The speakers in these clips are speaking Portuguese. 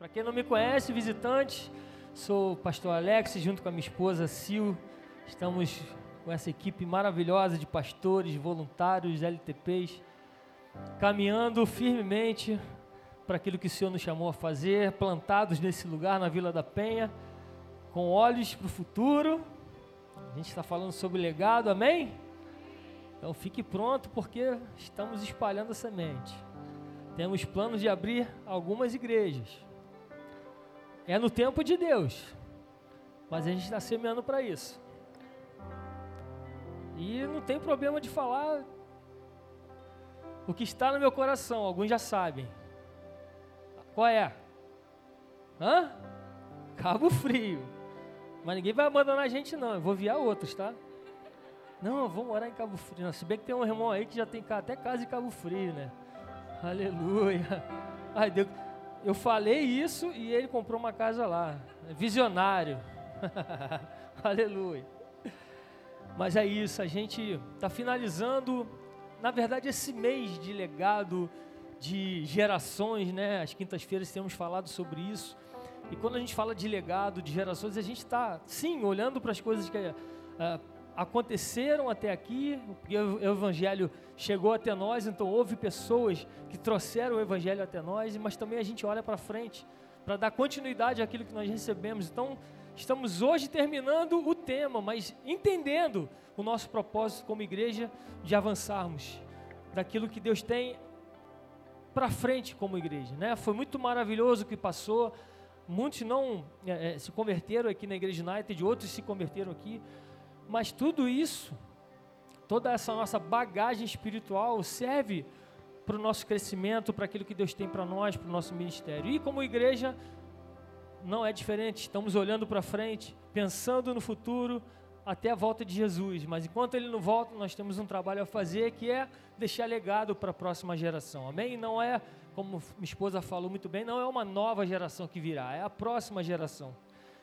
Para quem não me conhece, visitante, sou o pastor Alex, junto com a minha esposa Sil. Estamos com essa equipe maravilhosa de pastores, voluntários, LTPs, caminhando firmemente para aquilo que o Senhor nos chamou a fazer, plantados nesse lugar na Vila da Penha, com olhos para o futuro. A gente está falando sobre legado, amém? Então fique pronto, porque estamos espalhando a semente. Temos planos de abrir algumas igrejas. É no tempo de Deus. Mas a gente está semeando para isso. E não tem problema de falar o que está no meu coração. Alguns já sabem. Qual é? Hã? Cabo Frio. Mas ninguém vai abandonar a gente não. Eu vou viar outros, tá? Não, vou morar em Cabo Frio. Se bem que tem um irmão aí que já tem até casa em Cabo Frio, né? Aleluia. Ai, Deus eu falei isso e ele comprou uma casa lá. Visionário. Aleluia. Mas é isso, a gente está finalizando, na verdade, esse mês de legado de gerações, né? As quintas-feiras temos falado sobre isso. E quando a gente fala de legado, de gerações, a gente está, sim, olhando para as coisas que uh, aconteceram até aqui, o Evangelho chegou até nós, então houve pessoas que trouxeram o Evangelho até nós, mas também a gente olha para frente, para dar continuidade àquilo que nós recebemos. Então, estamos hoje terminando o tema, mas entendendo o nosso propósito como igreja de avançarmos daquilo que Deus tem para frente como igreja. Né? Foi muito maravilhoso o que passou. Muitos não é, se converteram aqui na Igreja United, outros se converteram aqui. Mas tudo isso, toda essa nossa bagagem espiritual serve para o nosso crescimento, para aquilo que Deus tem para nós, para o nosso ministério. E como igreja, não é diferente, estamos olhando para frente, pensando no futuro, até a volta de Jesus. Mas enquanto ele não volta, nós temos um trabalho a fazer que é deixar legado para a próxima geração. Amém? Não é, como minha esposa falou muito bem, não é uma nova geração que virá, é a próxima geração.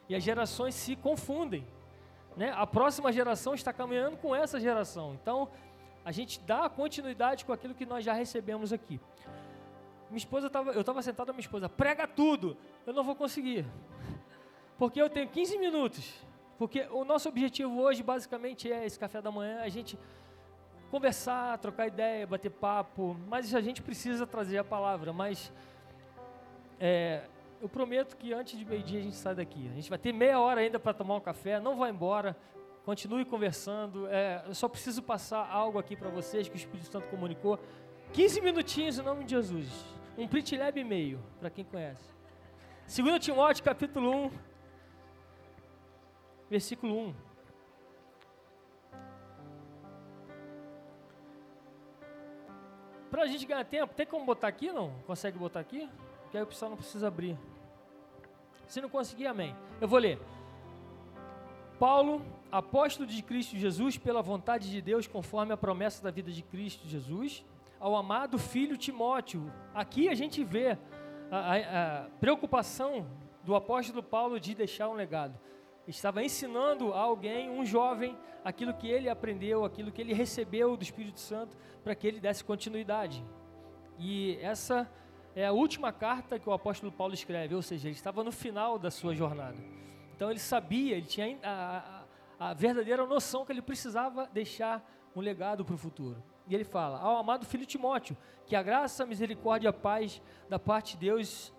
E as gerações se confundem. Né? A próxima geração está caminhando com essa geração. Então, a gente dá continuidade com aquilo que nós já recebemos aqui. Minha esposa tava, eu estava sentado minha esposa, prega tudo. Eu não vou conseguir. Porque eu tenho 15 minutos. Porque o nosso objetivo hoje, basicamente, é esse café da manhã, a gente conversar, trocar ideia, bater papo. Mas a gente precisa trazer a palavra. Mas é, eu prometo que antes de meio-dia a gente sai daqui. A gente vai ter meia hora ainda para tomar um café, não vai embora, continue conversando. É, eu só preciso passar algo aqui para vocês que o Espírito Santo comunicou. 15 minutinhos em nome de Jesus. Um pritilebe e meio, para quem conhece. 2 Timóteo capítulo 1, versículo 1. Para a gente ganhar tempo, tem como botar aqui não? Consegue botar aqui? Que aí o pessoal não precisa abrir. Se não conseguir, amém. Eu vou ler. Paulo, apóstolo de Cristo Jesus, pela vontade de Deus, conforme a promessa da vida de Cristo Jesus, ao amado filho Timóteo. Aqui a gente vê a, a, a preocupação do apóstolo Paulo de deixar um legado. Estava ensinando a alguém, um jovem, aquilo que ele aprendeu, aquilo que ele recebeu do Espírito Santo, para que ele desse continuidade. E essa é a última carta que o apóstolo Paulo escreve, ou seja, ele estava no final da sua jornada. Então ele sabia, ele tinha a, a, a verdadeira noção que ele precisava deixar um legado para o futuro. E ele fala: Ao amado filho Timóteo, que a graça, a misericórdia e a paz da parte de Deus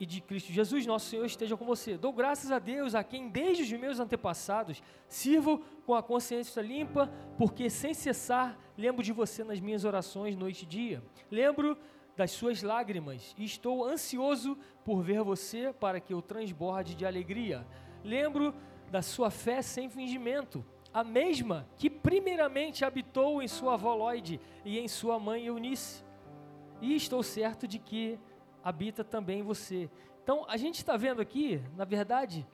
e de Cristo Jesus, nosso Senhor, esteja com você. Dou graças a Deus, a quem desde os meus antepassados sirvo com a consciência limpa, porque sem cessar lembro de você nas minhas orações noite e dia. Lembro das suas lágrimas, e estou ansioso por ver você para que eu transborde de alegria. Lembro da sua fé sem fingimento, a mesma que primeiramente habitou em sua avó Lloyd e em sua mãe Eunice. E estou certo de que habita também você. Então, a gente está vendo aqui, na verdade,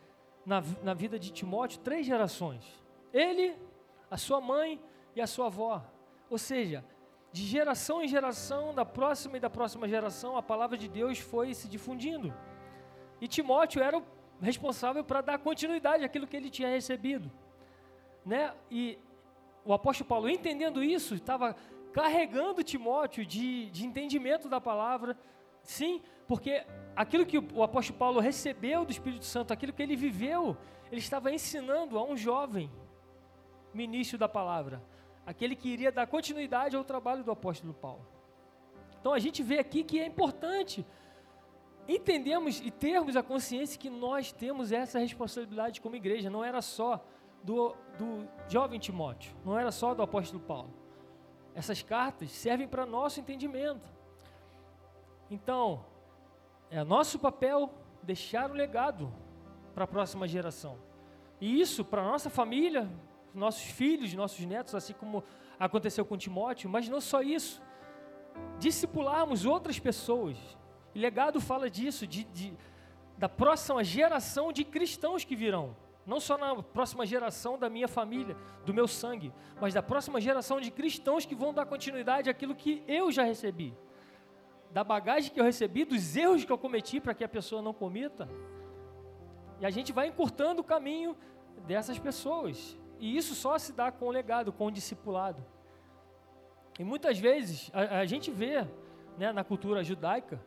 na, na vida de Timóteo, três gerações: ele, a sua mãe e a sua avó. Ou seja, de geração em geração, da próxima e da próxima geração, a palavra de Deus foi se difundindo. E Timóteo era o responsável para dar continuidade àquilo que ele tinha recebido. Né? E o apóstolo Paulo, entendendo isso, estava carregando Timóteo de, de entendimento da palavra, Sim, porque aquilo que o apóstolo Paulo recebeu do Espírito Santo, aquilo que ele viveu, ele estava ensinando a um jovem ministro da palavra, aquele que iria dar continuidade ao trabalho do apóstolo Paulo. Então a gente vê aqui que é importante entendemos e termos a consciência que nós temos essa responsabilidade como igreja, não era só do, do jovem Timóteo, não era só do apóstolo Paulo. Essas cartas servem para nosso entendimento. Então, é nosso papel deixar um legado para a próxima geração. E isso para nossa família, nossos filhos, nossos netos, assim como aconteceu com Timóteo, mas não só isso. Discipularmos outras pessoas. Legado fala disso, de, de, da próxima geração de cristãos que virão. Não só na próxima geração da minha família, do meu sangue, mas da próxima geração de cristãos que vão dar continuidade àquilo que eu já recebi. Da bagagem que eu recebi, dos erros que eu cometi para que a pessoa não cometa. E a gente vai encurtando o caminho dessas pessoas. E isso só se dá com o legado, com o discipulado. E muitas vezes a, a gente vê né, na cultura judaica,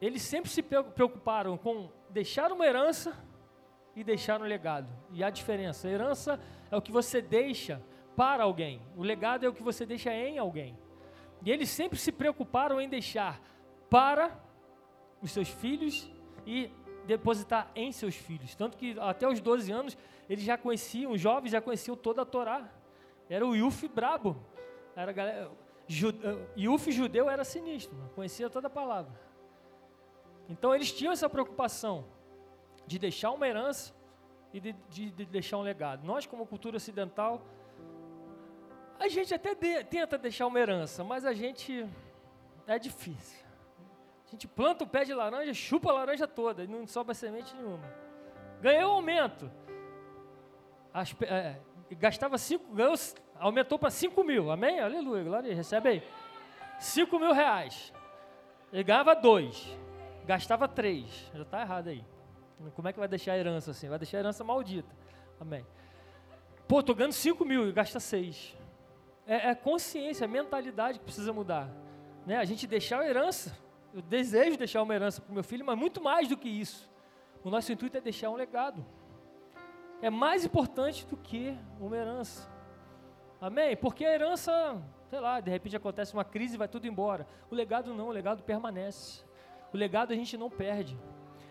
eles sempre se preocuparam com deixar uma herança e deixar um legado. E a diferença, a herança é o que você deixa para alguém, o legado é o que você deixa em alguém. E eles sempre se preocuparam em deixar para os seus filhos e depositar em seus filhos. Tanto que até os 12 anos eles já conheciam, os jovens já conheciam toda a Torá. Era o Yuf brabo. Era galera, Yuf judeu era sinistro, conhecia toda a palavra. Então eles tinham essa preocupação de deixar uma herança e de, de, de deixar um legado. Nós, como cultura ocidental, a gente até de, tenta deixar uma herança, mas a gente é difícil. Gente planta o pé de laranja, chupa a laranja toda e não sobra semente nenhuma. Ganhou aumento. As, é, gastava 5, ganhou, aumentou para 5 mil. Amém? Aleluia, glória, recebe aí. 5 mil reais. Ele ganhava 2, gastava 3. Já está errado aí. Como é que vai deixar a herança assim? Vai deixar a herança maldita. Amém. Pô, estou ganhando 5 mil e gasta 6. É, é consciência, é mentalidade que precisa mudar. Né? A gente deixar a herança. Eu desejo deixar uma herança para o meu filho, mas muito mais do que isso. O nosso intuito é deixar um legado. É mais importante do que uma herança. Amém? Porque a herança, sei lá, de repente acontece uma crise e vai tudo embora. O legado não, o legado permanece. O legado a gente não perde.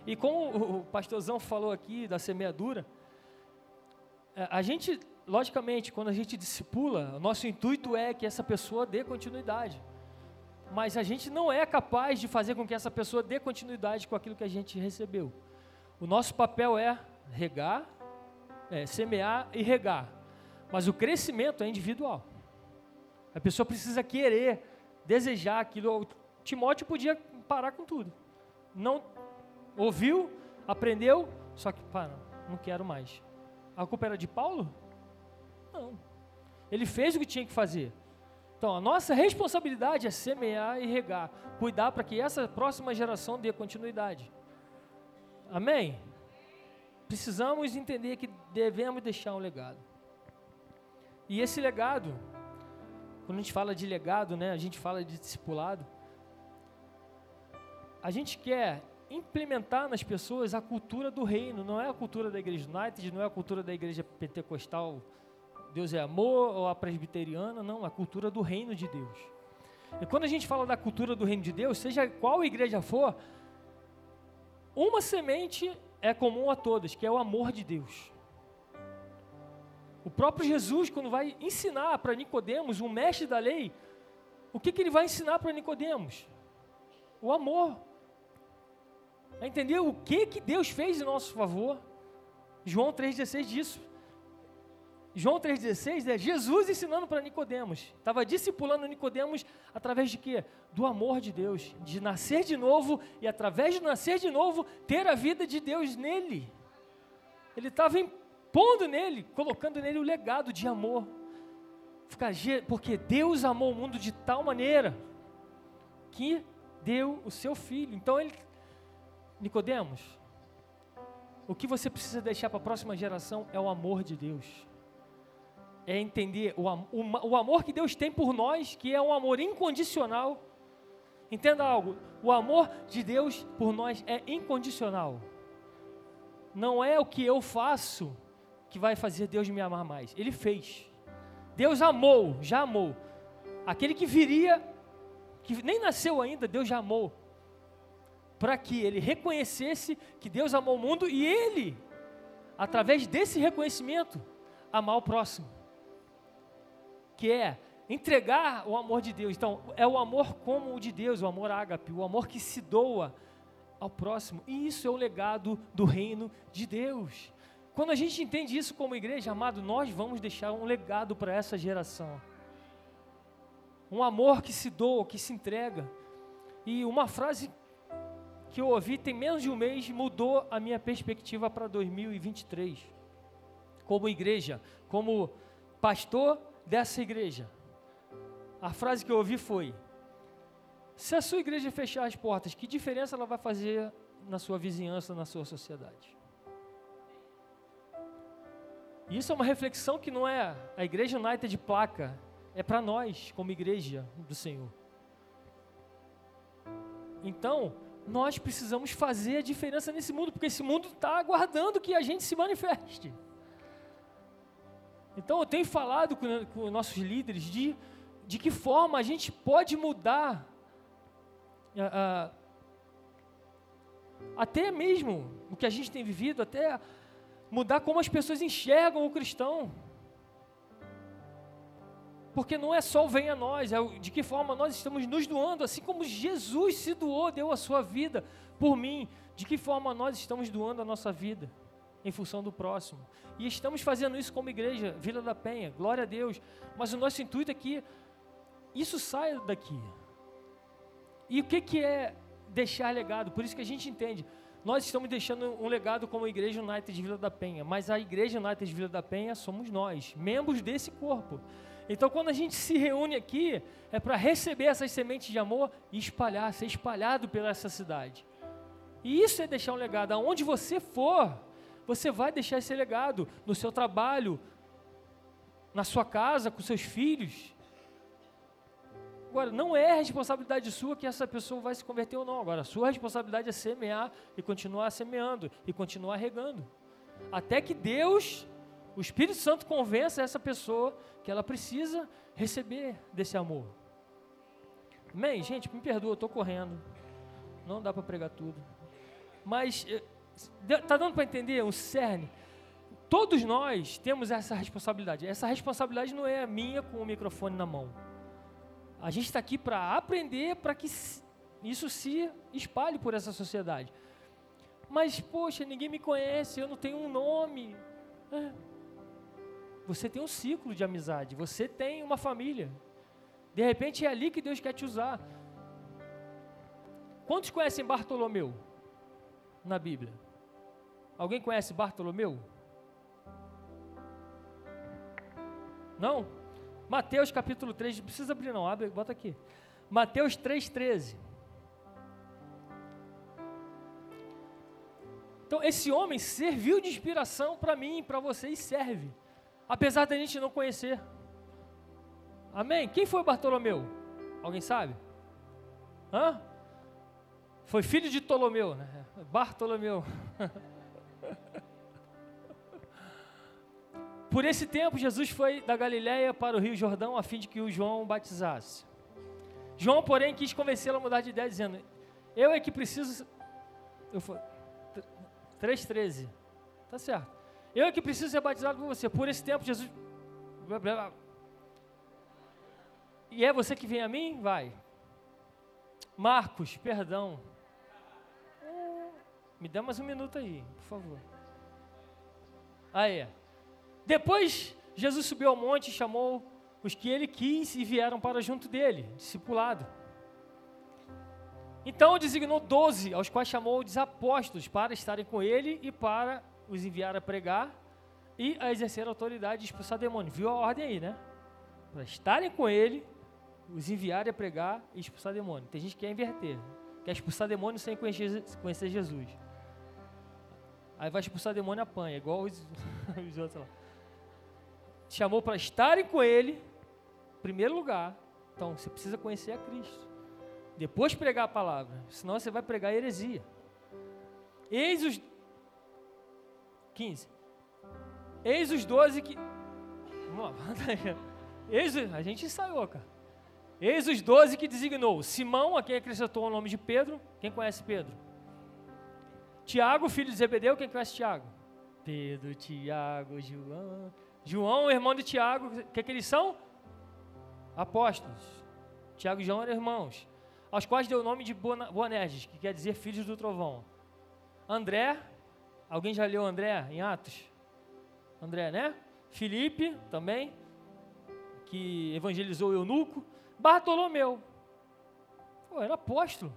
E como o pastorzão falou aqui da semeadura, é, a gente, logicamente, quando a gente discipula, o nosso intuito é que essa pessoa dê continuidade. Mas a gente não é capaz de fazer com que essa pessoa dê continuidade com aquilo que a gente recebeu. O nosso papel é regar, é, semear e regar. Mas o crescimento é individual. A pessoa precisa querer, desejar aquilo. O Timóteo podia parar com tudo. Não ouviu, aprendeu, só que, pá, não, não quero mais. A culpa era de Paulo? Não. Ele fez o que tinha que fazer. Então, a nossa responsabilidade é semear e regar, cuidar para que essa próxima geração dê continuidade. Amém? Precisamos entender que devemos deixar um legado. E esse legado, quando a gente fala de legado, né, a gente fala de discipulado, a gente quer implementar nas pessoas a cultura do reino, não é a cultura da igreja United, não é a cultura da igreja pentecostal, Deus é amor, ou a presbiteriana, não, a cultura do reino de Deus. E quando a gente fala da cultura do reino de Deus, seja qual igreja for, uma semente é comum a todas, que é o amor de Deus. O próprio Jesus, quando vai ensinar para Nicodemos, um mestre da lei, o que, que ele vai ensinar para Nicodemos? O amor a entender o que, que Deus fez em nosso favor. João 3,16 disso. João 3,16 é Jesus ensinando para Nicodemos. Estava discipulando Nicodemos através de quê? Do amor de Deus, de nascer de novo e através de nascer de novo ter a vida de Deus nele. Ele estava impondo nele, colocando nele o legado de amor. Porque Deus amou o mundo de tal maneira que deu o seu filho. Então ele Nicodemos, o que você precisa deixar para a próxima geração é o amor de Deus. É entender o, o, o amor que Deus tem por nós, que é um amor incondicional, Entenda algo: o amor de Deus por nós é incondicional. Não é o que eu faço que vai fazer Deus me amar mais. Ele fez. Deus amou, já amou. Aquele que viria, que nem nasceu ainda, Deus já amou. Para que ele reconhecesse que Deus amou o mundo e ele, através desse reconhecimento, amar o próximo. Que é entregar o amor de Deus. Então, é o amor como o de Deus, o amor ágape, o amor que se doa ao próximo. E isso é o legado do reino de Deus. Quando a gente entende isso como igreja, amado, nós vamos deixar um legado para essa geração. Um amor que se doa, que se entrega. E uma frase que eu ouvi tem menos de um mês mudou a minha perspectiva para 2023. Como igreja, como pastor dessa igreja. A frase que eu ouvi foi: Se a sua igreja fechar as portas, que diferença ela vai fazer na sua vizinhança, na sua sociedade? Isso é uma reflexão que não é a Igreja United de placa, é para nós, como igreja do Senhor. Então, nós precisamos fazer a diferença nesse mundo, porque esse mundo está aguardando que a gente se manifeste. Então, eu tenho falado com, com nossos líderes de, de que forma a gente pode mudar, até mesmo o que a gente tem vivido, até mudar como as pessoas enxergam o cristão. Porque não é só o vem a nós, é de que forma nós estamos nos doando, assim como Jesus se doou, deu a sua vida por mim, de que forma nós estamos doando a nossa vida em função do próximo. E estamos fazendo isso como igreja, Vila da Penha, glória a Deus. Mas o nosso intuito é que isso saia daqui. E o que, que é deixar legado? Por isso que a gente entende. Nós estamos deixando um legado como a Igreja United de Vila da Penha, mas a Igreja United de Vila da Penha somos nós, membros desse corpo. Então, quando a gente se reúne aqui, é para receber essas sementes de amor e espalhar, ser espalhado pela essa cidade. E isso é deixar um legado. Aonde você for, você vai deixar esse legado no seu trabalho, na sua casa, com seus filhos. Agora, não é responsabilidade sua que essa pessoa vai se converter ou não. Agora, a sua responsabilidade é semear e continuar semeando e continuar regando. Até que Deus, o Espírito Santo, convença essa pessoa que ela precisa receber desse amor. Amém? Gente, me perdoa, eu estou correndo. Não dá para pregar tudo. Mas, está dando para entender o cerne? Todos nós temos essa responsabilidade. Essa responsabilidade não é minha com o microfone na mão. A gente está aqui para aprender para que isso se espalhe por essa sociedade. Mas, poxa, ninguém me conhece, eu não tenho um nome. É. Você tem um ciclo de amizade, você tem uma família. De repente é ali que Deus quer te usar. Quantos conhecem Bartolomeu na Bíblia? Alguém conhece Bartolomeu? Não? Mateus capítulo 3, não precisa abrir não, abre, bota aqui. Mateus 3,13. Então, esse homem serviu de inspiração para mim para você e serve, apesar da gente não conhecer. Amém? Quem foi Bartolomeu? Alguém sabe? Hã? Foi filho de Ptolomeu, né? Bartolomeu. Por esse tempo, Jesus foi da Galiléia para o Rio Jordão a fim de que o João batizasse. João, porém, quis convencê-lo a mudar de ideia, dizendo: Eu é que preciso. Eu 3,13. Tá certo. Eu é que preciso ser batizado por você. Por esse tempo, Jesus. E é você que vem a mim? Vai. Marcos, perdão. Me dá mais um minuto aí, por favor. Aí. Depois, Jesus subiu ao monte e chamou os que ele quis e vieram para junto dele, discipulado. Então designou doze, aos quais chamou os apóstolos para estarem com ele e para os enviar a pregar e a exercer a autoridade de expulsar demônio. Viu a ordem aí, né? Para estarem com ele, os enviar a pregar e expulsar demônio. Tem gente que quer inverter, quer expulsar demônio sem conhecer, conhecer Jesus. Aí vai expulsar demônio apanha, igual os, os outros lá chamou para estarem com Ele, primeiro lugar. Então, você precisa conhecer a Cristo. Depois pregar a palavra, senão você vai pregar heresia. Eis os 15. Eis os 12 que Vamos lá, Eis, a gente ensaiou, cara. Eis os 12 que designou Simão, a quem acrescentou o nome de Pedro. Quem conhece Pedro? Tiago, filho de Zebedeu. Quem conhece Tiago? Pedro, Tiago, João. João, irmão de Tiago. O que, que eles são? Apóstolos. Tiago e João eram irmãos. Aos quais deu o nome de Boanerges, que quer dizer filhos do trovão. André. Alguém já leu André em Atos? André, né? Felipe também, que evangelizou o eunuco. Bartolomeu. Pô, era apóstolo.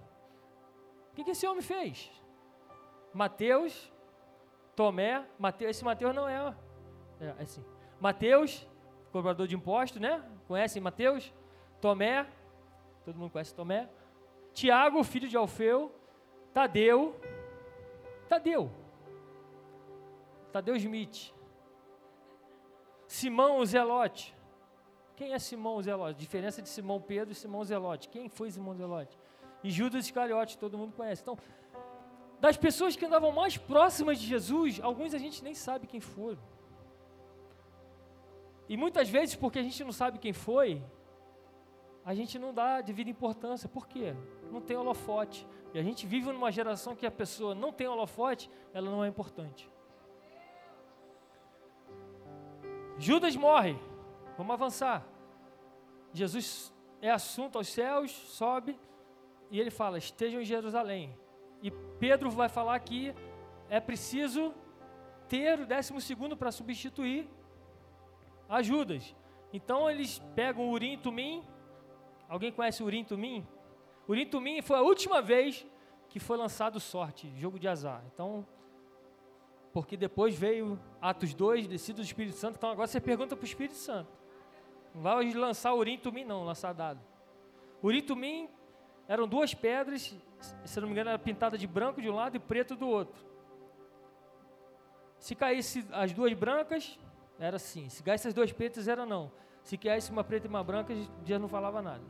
O que, que esse homem fez? Mateus, Tomé, Mateus, esse Mateus não é, é, assim. Mateus, cobrador de impostos, né? Conhecem Mateus? Tomé, todo mundo conhece Tomé. Tiago, filho de Alfeu. Tadeu, Tadeu. Tadeu Smith. Simão o Zelote. Quem é Simão o Zelote? Diferença de Simão Pedro e Simão Zelote. Quem foi Simão Zelote? E Judas Iscariote, todo mundo conhece. Então, das pessoas que andavam mais próximas de Jesus, alguns a gente nem sabe quem foram. E muitas vezes, porque a gente não sabe quem foi, a gente não dá devida importância. Por quê? Não tem holofote. E a gente vive numa geração que a pessoa não tem holofote, ela não é importante. Judas morre. Vamos avançar. Jesus é assunto aos céus, sobe e ele fala: estejam em Jerusalém. E Pedro vai falar que é preciso ter o décimo segundo para substituir a Judas. Então eles pegam o Urim Tumim. Alguém conhece o Urim Tumim? Urim Tumim foi a última vez que foi lançado sorte, jogo de azar. Então porque depois veio Atos 2, descido do Espírito Santo. Então agora você pergunta para o Espírito Santo. Não vai lançar Urim Tumim, não, lançar dado. Urim Tumim eram duas pedras, se não me engano, era pintada de branco de um lado e preto do outro. Se caísse as duas brancas, era assim. Se caísse as duas pretas, era não. Se caísse uma preta e uma branca, Deus não falava nada.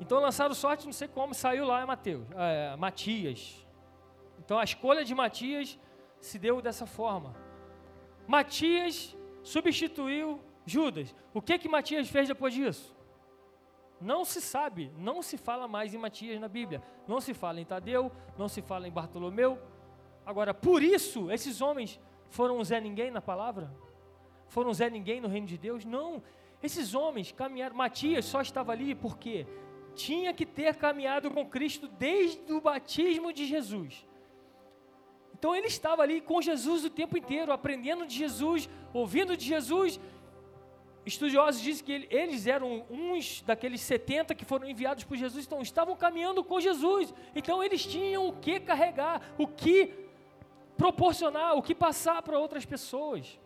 Então lançaram sorte, não sei como, saiu lá Mateus, é, Matias. Então a escolha de Matias se deu dessa forma. Matias substituiu Judas. O que que Matias fez depois disso? Não se sabe, não se fala mais em Matias na Bíblia. Não se fala em Tadeu, não se fala em Bartolomeu. Agora, por isso, esses homens foram Zé Ninguém na palavra? Foram Zé Ninguém no reino de Deus? Não. Esses homens caminharam. Matias só estava ali porque tinha que ter caminhado com Cristo desde o batismo de Jesus. Então ele estava ali com Jesus o tempo inteiro, aprendendo de Jesus, ouvindo de Jesus. Estudiosos dizem que eles eram uns daqueles 70 que foram enviados por Jesus, então estavam caminhando com Jesus. Então eles tinham o que carregar, o que proporcionar, o que passar para outras pessoas.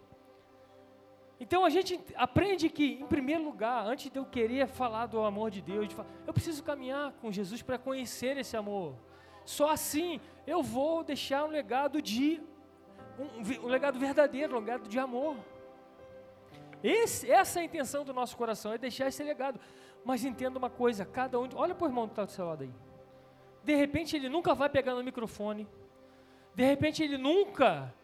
Então a gente aprende que, em primeiro lugar, antes de eu querer falar do amor de Deus, de falar, eu preciso caminhar com Jesus para conhecer esse amor. Só assim eu vou deixar um legado de um, um legado verdadeiro, um legado de amor. Esse, essa é a intenção do nosso coração, é deixar esse legado. Mas entenda uma coisa, cada um, olha para o irmão que está do seu lado aí. De repente ele nunca vai pegar no microfone. De repente ele nunca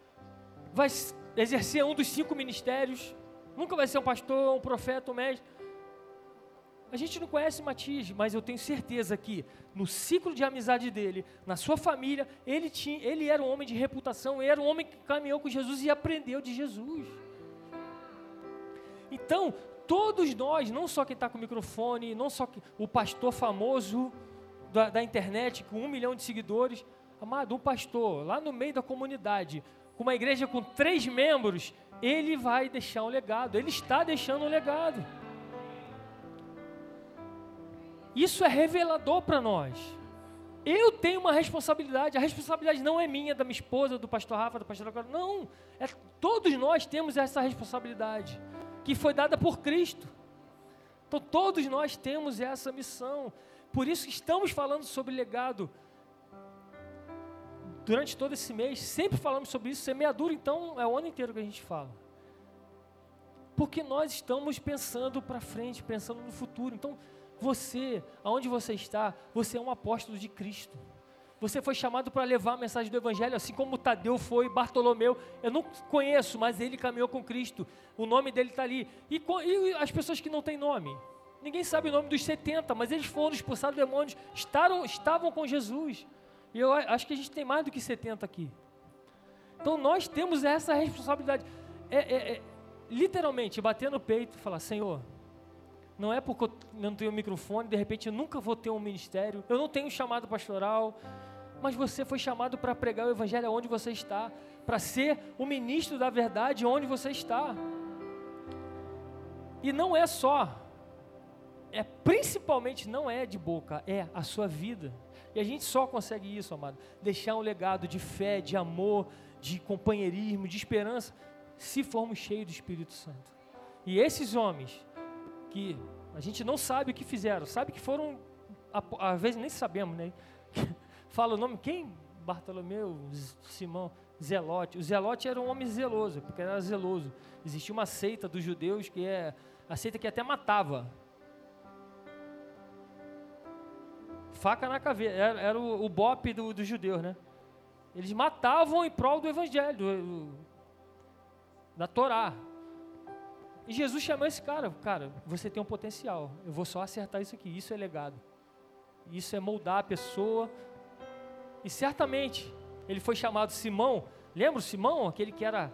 vai exercer um dos cinco ministérios. Nunca vai ser um pastor, um profeta, um mestre. A gente não conhece Matias, mas eu tenho certeza que no ciclo de amizade dele, na sua família, ele, tinha, ele era um homem de reputação, ele era um homem que caminhou com Jesus e aprendeu de Jesus. Então, todos nós, não só quem está com o microfone, não só o pastor famoso da, da internet com um milhão de seguidores, amado, um pastor lá no meio da comunidade, com uma igreja com três membros, ele vai deixar um legado, ele está deixando um legado. Isso é revelador para nós. Eu tenho uma responsabilidade, a responsabilidade não é minha, da minha esposa, do pastor Rafa, do pastor Agora, não. É, todos nós temos essa responsabilidade, que foi dada por Cristo. Então todos nós temos essa missão. Por isso estamos falando sobre legado. Durante todo esse mês, sempre falamos sobre isso. Semeadura, então, é o ano inteiro que a gente fala. Porque nós estamos pensando para frente, pensando no futuro. Então, Você, aonde você está, você é um apóstolo de Cristo. Você foi chamado para levar a mensagem do Evangelho, assim como Tadeu foi, Bartolomeu. Eu não conheço, mas ele caminhou com Cristo. O nome dele está ali. E, e, as pessoas que não têm nome? Ninguém sabe o nome dos 70, mas eles foram expulsados demônios, estavam, estavam com Jesus. E eu acho que a gente tem mais do que 70 aqui. Então nós temos essa responsabilidade. É, é, é literalmente bater no peito e falar: Senhor, não é porque eu não tenho microfone, de repente eu nunca vou ter um ministério, eu não tenho chamado pastoral, mas você foi chamado para pregar o Evangelho onde você está, para ser o ministro da verdade onde você está. E não é só, é principalmente não é de boca, é a sua vida. E a gente só consegue isso, amado, deixar um legado de fé, de amor, de companheirismo, de esperança, se formos cheios do Espírito Santo. E esses homens que a gente não sabe o que fizeram, sabe que foram, às vezes nem sabemos, né? Fala o nome, quem? Bartolomeu, Simão, Zelote. O Zelote era um homem zeloso, porque era zeloso. Existia uma seita dos judeus que é a seita que até matava. Faca na caveira, era, era o, o bope do, dos judeus, né? Eles matavam em prol do evangelho, do, da Torá. E Jesus chamou esse cara, cara, você tem um potencial, eu vou só acertar isso aqui, isso é legado. Isso é moldar a pessoa. E certamente, ele foi chamado Simão, lembra o Simão, aquele que era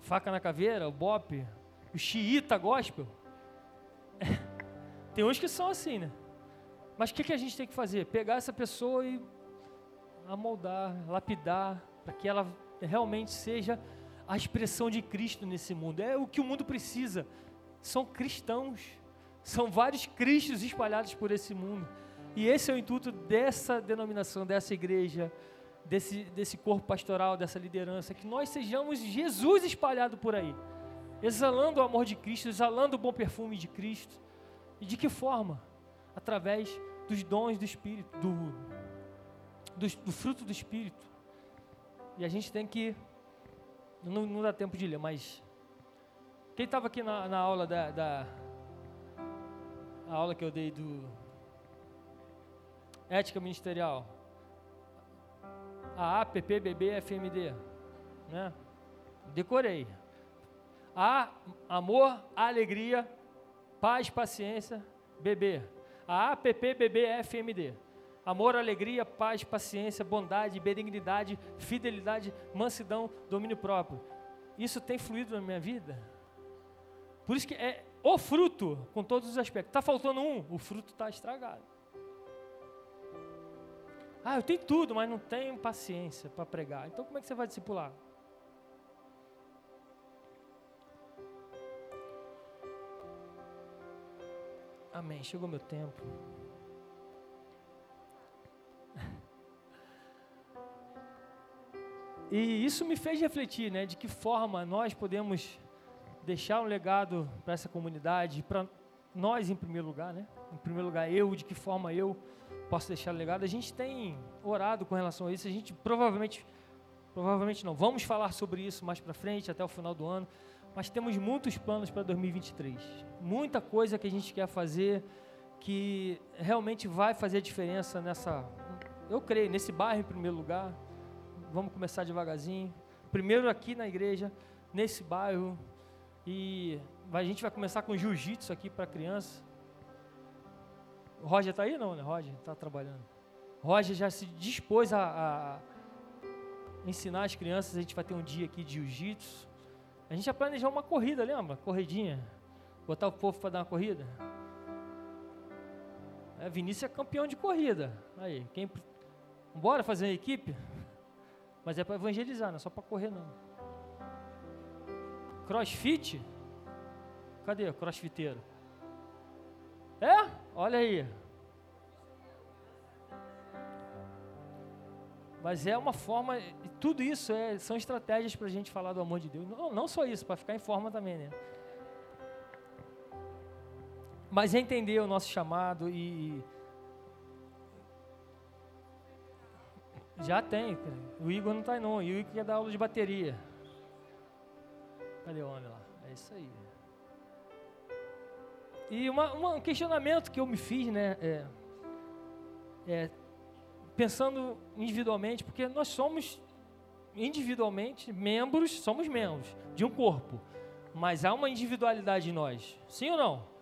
faca na caveira, o bope, o xiita gospel? tem uns que são assim, né? Mas o que, que a gente tem que fazer? Pegar essa pessoa e amoldar, lapidar, para que ela realmente seja a expressão de Cristo nesse mundo. É o que o mundo precisa. São cristãos. São vários cristos espalhados por esse mundo. E esse é o intuito dessa denominação, dessa igreja, desse, desse corpo pastoral, dessa liderança, que nós sejamos Jesus espalhado por aí, exalando o amor de Cristo, exalando o bom perfume de Cristo. E de que forma? Através dos dons do Espírito, do, do, do fruto do Espírito. E a gente tem que não, não dá tempo de ler, mas. Quem estava aqui na, na aula da, da. A aula que eu dei do. Ética Ministerial. A APPBB FMD. Né? Decorei. A, amor, alegria, paz, paciência, bebê. A APPBB FMD amor, alegria, paz, paciência, bondade, benignidade, fidelidade, mansidão, domínio próprio. Isso tem fluído na minha vida. Por isso que é o fruto, com todos os aspectos. Está faltando um, o fruto está estragado. Ah, eu tenho tudo, mas não tenho paciência para pregar. Então como é que você vai discipular? Amém. Chegou meu tempo. E isso me fez refletir, né, de que forma nós podemos deixar um legado para essa comunidade, para nós em primeiro lugar, né? Em primeiro lugar, eu, de que forma eu posso deixar um legado. A gente tem orado com relação a isso, a gente provavelmente, provavelmente não, vamos falar sobre isso mais para frente, até o final do ano, mas temos muitos planos para 2023. Muita coisa que a gente quer fazer que realmente vai fazer diferença nessa, eu creio, nesse bairro em primeiro lugar, vamos começar devagarzinho. Primeiro aqui na igreja, nesse bairro. E a gente vai começar com jiu-jitsu aqui para criança. O Roger está aí? Não, né? Roger está trabalhando. Roger já se dispôs a, a, ensinar as crianças. A gente vai ter um dia aqui de jiu-jitsu. A gente já planejou uma corrida, lembra? Corridinha. Botar o povo para dar uma corrida. É, Vinícius é campeão de corrida. Aí, quem. Bora fazer uma equipe? Mas é para evangelizar, não é só para correr não. Crossfit? Cadê o crossfiteiro? É? Olha aí. Mas é uma forma, e tudo isso é, são estratégias para a gente falar do amor de Deus. Não, não só isso, para ficar em forma também, né? Mas é entender o nosso chamado e, Já tem. O Igor não está não. O Igor quer dar aula de bateria. Cadê o homem lá? É isso aí. E uma, uma, um questionamento que eu me fiz, né, é, é, pensando individualmente, porque nós somos individualmente membros, somos membros de um corpo, mas há uma individualidade em nós, sim ou não?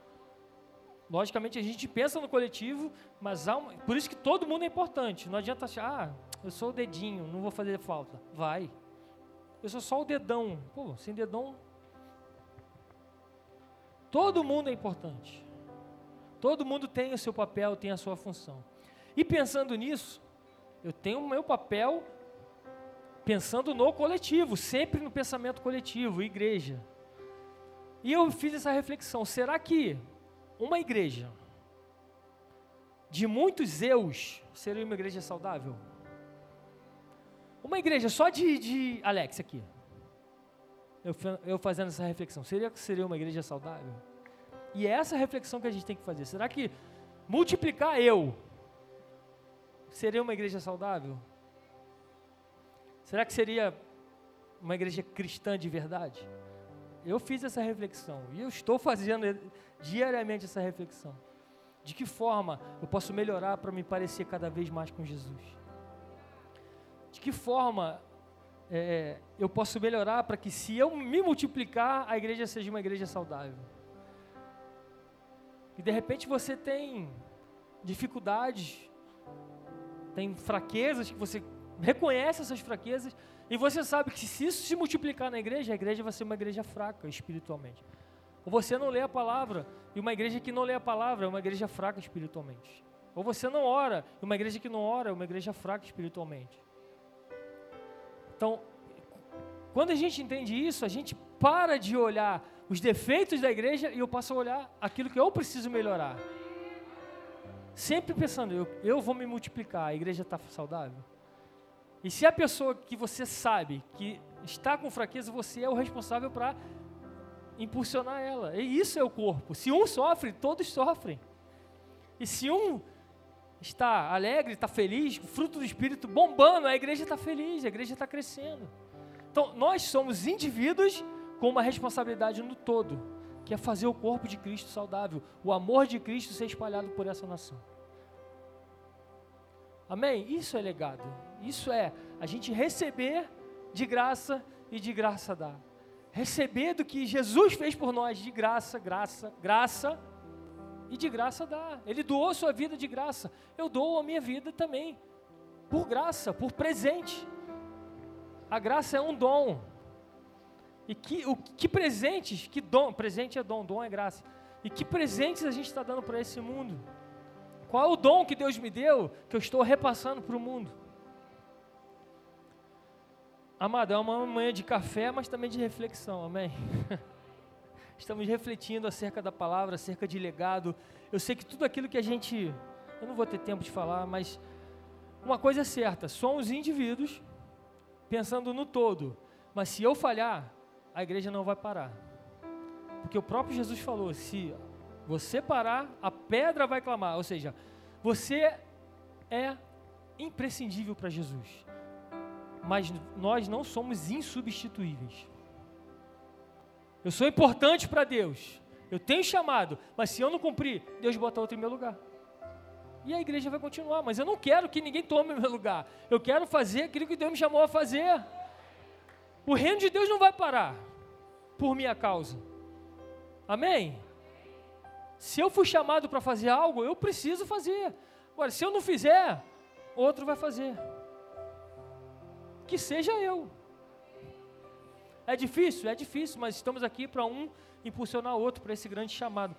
Logicamente a gente pensa no coletivo, mas há uma, por isso que todo mundo é importante. Não adianta achar, ah, eu sou o dedinho, não vou fazer falta. Vai. Eu sou só o dedão. Pô, sem dedão. Todo mundo é importante. Todo mundo tem o seu papel, tem a sua função. E pensando nisso, eu tenho o meu papel pensando no coletivo, sempre no pensamento coletivo, igreja. E eu fiz essa reflexão: será que uma igreja de muitos eus seria uma igreja saudável? Uma igreja só de, de Alex aqui. Eu, eu fazendo essa reflexão, seria que seria uma igreja saudável? E é essa reflexão que a gente tem que fazer. Será que multiplicar eu seria uma igreja saudável? Será que seria uma igreja cristã de verdade? Eu fiz essa reflexão e eu estou fazendo diariamente essa reflexão. De que forma eu posso melhorar para me parecer cada vez mais com Jesus? De que forma é, eu posso melhorar para que, se eu me multiplicar, a igreja seja uma igreja saudável? E de repente você tem dificuldades, tem fraquezas que você reconhece essas fraquezas e você sabe que se isso se multiplicar na igreja, a igreja vai ser uma igreja fraca espiritualmente. Ou você não lê a palavra, e uma igreja que não lê a palavra é uma igreja fraca espiritualmente. Ou você não ora, e uma igreja que não ora é uma igreja fraca espiritualmente. Então, quando a gente entende isso, a gente para de olhar os defeitos da igreja e eu passo a olhar aquilo que eu preciso melhorar. Sempre pensando, eu, eu vou me multiplicar, a igreja está saudável? E se a pessoa que você sabe que está com fraqueza, você é o responsável para impulsionar ela. E isso é o corpo. Se um sofre, todos sofrem. E se um está alegre, está feliz, fruto do Espírito bombando, a igreja está feliz, a igreja está crescendo. Então, nós somos indivíduos com uma responsabilidade no todo, que é fazer o corpo de Cristo saudável, o amor de Cristo ser espalhado por essa nação. Amém? Isso é legado. Isso é a gente receber de graça e de graça dar. Receber do que Jesus fez por nós de graça, graça, graça e de graça dar. Ele doou sua vida de graça. Eu dou a minha vida também por graça, por presente. A graça é um dom. E que, o, que presentes, que dom, presente é dom, dom é graça. E que presentes a gente está dando para esse mundo? Qual é o dom que Deus me deu que eu estou repassando para o mundo? Amado, é uma manhã de café, mas também de reflexão, amém? Estamos refletindo acerca da palavra, acerca de legado. Eu sei que tudo aquilo que a gente. Eu não vou ter tempo de falar, mas uma coisa é certa: somos indivíduos pensando no todo. Mas se eu falhar, a igreja não vai parar. Porque o próprio Jesus falou: se você parar, a pedra vai clamar. Ou seja, você é imprescindível para Jesus. Mas nós não somos insubstituíveis. Eu sou importante para Deus. Eu tenho chamado, mas se eu não cumprir, Deus bota outro em meu lugar. E a igreja vai continuar, mas eu não quero que ninguém tome meu lugar. Eu quero fazer aquilo que Deus me chamou a fazer. O reino de Deus não vai parar por minha causa. Amém? Se eu fui chamado para fazer algo, eu preciso fazer. Agora, se eu não fizer, outro vai fazer. Que seja eu. É difícil? É difícil, mas estamos aqui para um impulsionar o outro para esse grande chamado.